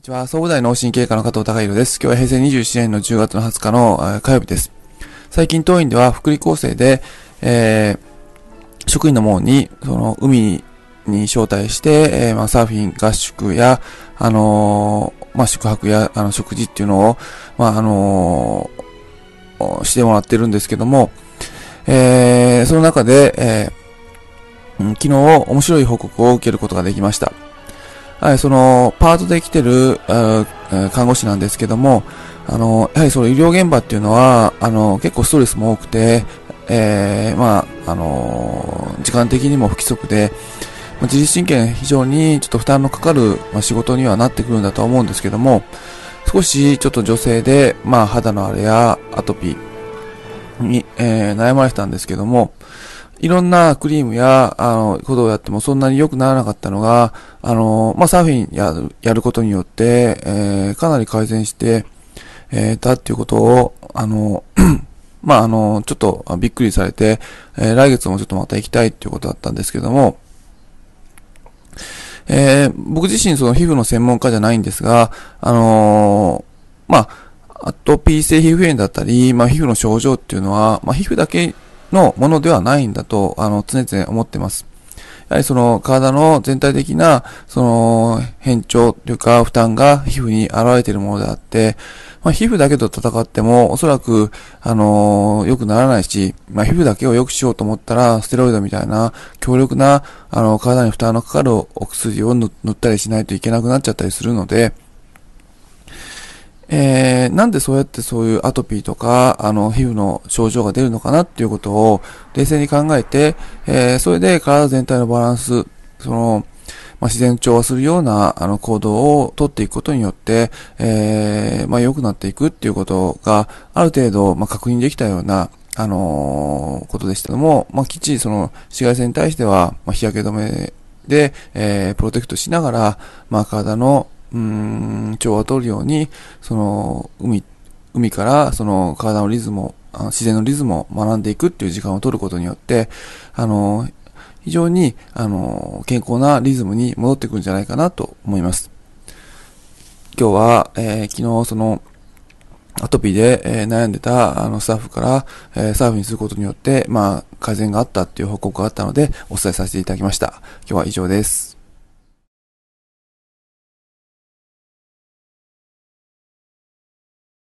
にちは。総武大脳神経科の加藤隆弘です。今日は平成27年の10月の20日の火曜日です。最近当院では福利厚生で、えー、職員の門に、その、海に招待して、えー、まあ、サーフィン合宿や、あのー、まあ、宿泊や、あの、食事っていうのを、まあ、あのー、してもらってるんですけども、えー、その中で、えー、昨日面白い報告を受けることができました。はい、その、パートで来てる、看護師なんですけども、あの、やはりその医療現場っていうのは、あの、結構ストレスも多くて、えー、まあ、あの、時間的にも不規則で、自律神経非常にちょっと負担のかかる、ま、仕事にはなってくるんだと思うんですけども、少しちょっと女性で、まあ、肌の荒れやアトピーに、えー、悩まれてたんですけども、いろんなクリームや、あの、ことをやってもそんなに良くならなかったのが、あの、まあ、サーフィンやる、やることによって、えー、かなり改善して、えー、たっていうことを、あの、まあ、あの、ちょっとびっくりされて、えー、来月もちょっとまた行きたいっていうことだったんですけども、えー、僕自身その皮膚の専門家じゃないんですが、あのー、まあ、アトピー性皮膚炎だったり、まあ、皮膚の症状っていうのは、まあ、皮膚だけのものではないんだと、あの、常々思ってます。やはりその体の全体的な、その変調というか負担が皮膚に現れているものであって、まあ、皮膚だけと戦ってもおそらく、あのー、良くならないし、まあ、皮膚だけを良くしようと思ったら、ステロイドみたいな強力な、あの、体に負担のかかるお薬を塗ったりしないといけなくなっちゃったりするので、えー、なんでそうやってそういうアトピーとか、あの、皮膚の症状が出るのかなっていうことを冷静に考えて、えー、それで体全体のバランス、その、まあ、自然調和するような、あの、行動をとっていくことによって、えー、まあ、良くなっていくっていうことが、ある程度、まあ、確認できたような、あのー、ことでしたけども、まあ、きっちりその、紫外線に対しては、まあ、日焼け止めで、えー、プロテクトしながら、まあ、体の、うん、調和を取るように、その、海、海からその体のリズムを、自然のリズムを学んでいくっていう時間を取ることによって、あの、非常に、あの、健康なリズムに戻ってくるんじゃないかなと思います。今日は、えー、昨日その、アトピーで、えー、悩んでたあのスタッフから、えー、サーフィンすることによって、まあ、改善があったっていう報告があったので、お伝えさせていただきました。今日は以上です。